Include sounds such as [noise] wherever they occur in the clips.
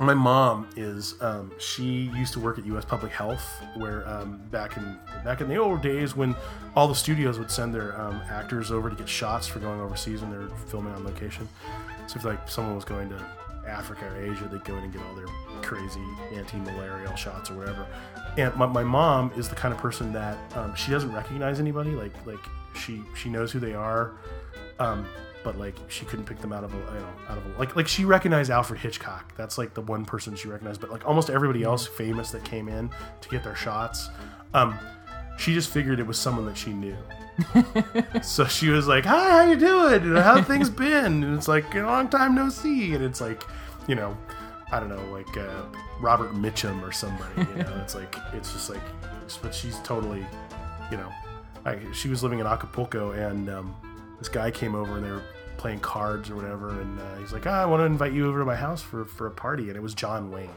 My mom is um, she used to work at U.S. Public Health, where um, back in back in the old days when all the studios would send their um, actors over to get shots for going overseas when they're filming on location. So if like someone was going to Africa or Asia, they'd go in and get all their crazy anti-malarial shots or whatever. And my, my mom is the kind of person that um, she doesn't recognize anybody. Like like she she knows who they are, um, but like she couldn't pick them out of a you know out of a, like like she recognized Alfred Hitchcock. That's like the one person she recognized. But like almost everybody else famous that came in to get their shots, um, she just figured it was someone that she knew. [laughs] so she was like, "Hi, how you doing? How things been?" And it's like a long time no see. And it's like, you know, I don't know, like uh, Robert Mitchum or somebody. You know, it's like it's just like, but she's totally, you know, I, she was living in Acapulco, and um, this guy came over and they were playing cards or whatever, and uh, he's like, ah, "I want to invite you over to my house for for a party," and it was John Wayne.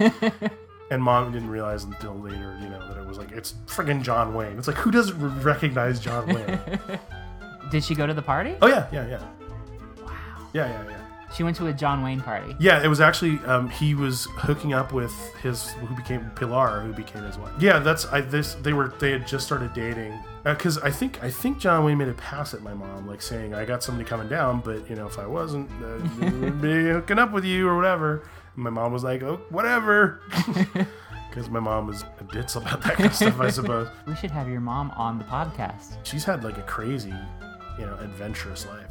[laughs] And mom didn't realize until later, you know, that it was like it's friggin' John Wayne. It's like who doesn't recognize John Wayne? [laughs] Did she go to the party? oh yeah, yeah, yeah, Wow. yeah, yeah, yeah. She went to a John Wayne party. Yeah, it was actually um, he was hooking up with his who became Pilar, who became his wife. Yeah, that's I this they were they had just started dating because I think I think John Wayne made a pass at my mom, like saying I got somebody coming down, but you know if I wasn't, uh, would [laughs] be hooking up with you or whatever. And my mom was like, oh whatever, [laughs] because my mom was a ditz about that kind of stuff, I suppose. [laughs] We should have your mom on the podcast. She's had like a crazy, you know, adventurous life.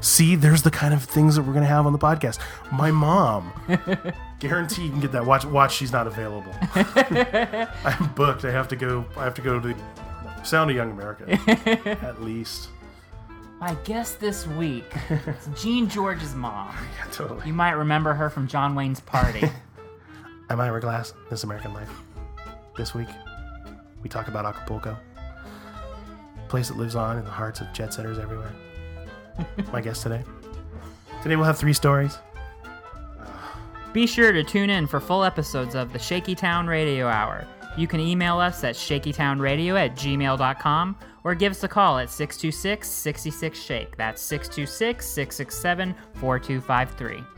See, there's the kind of things that we're gonna have on the podcast. My mom, [laughs] guarantee you can get that. Watch, watch. She's not available. [laughs] I'm booked. I have to go. I have to go to the Sound of Young America [laughs] at least. My guest this week is Jean George's mom. Yeah, totally. You might remember her from John Wayne's party. I'm Ira Glass. This American Life. This week, we talk about Acapulco, place that lives on in the hearts of jet setters everywhere. [laughs] My guest today. Today we'll have three stories. Be sure to tune in for full episodes of the Shaky Town Radio Hour. You can email us at shakytownradio at gmail.com or give us a call at 626 66 Shake. That's 626 667 4253.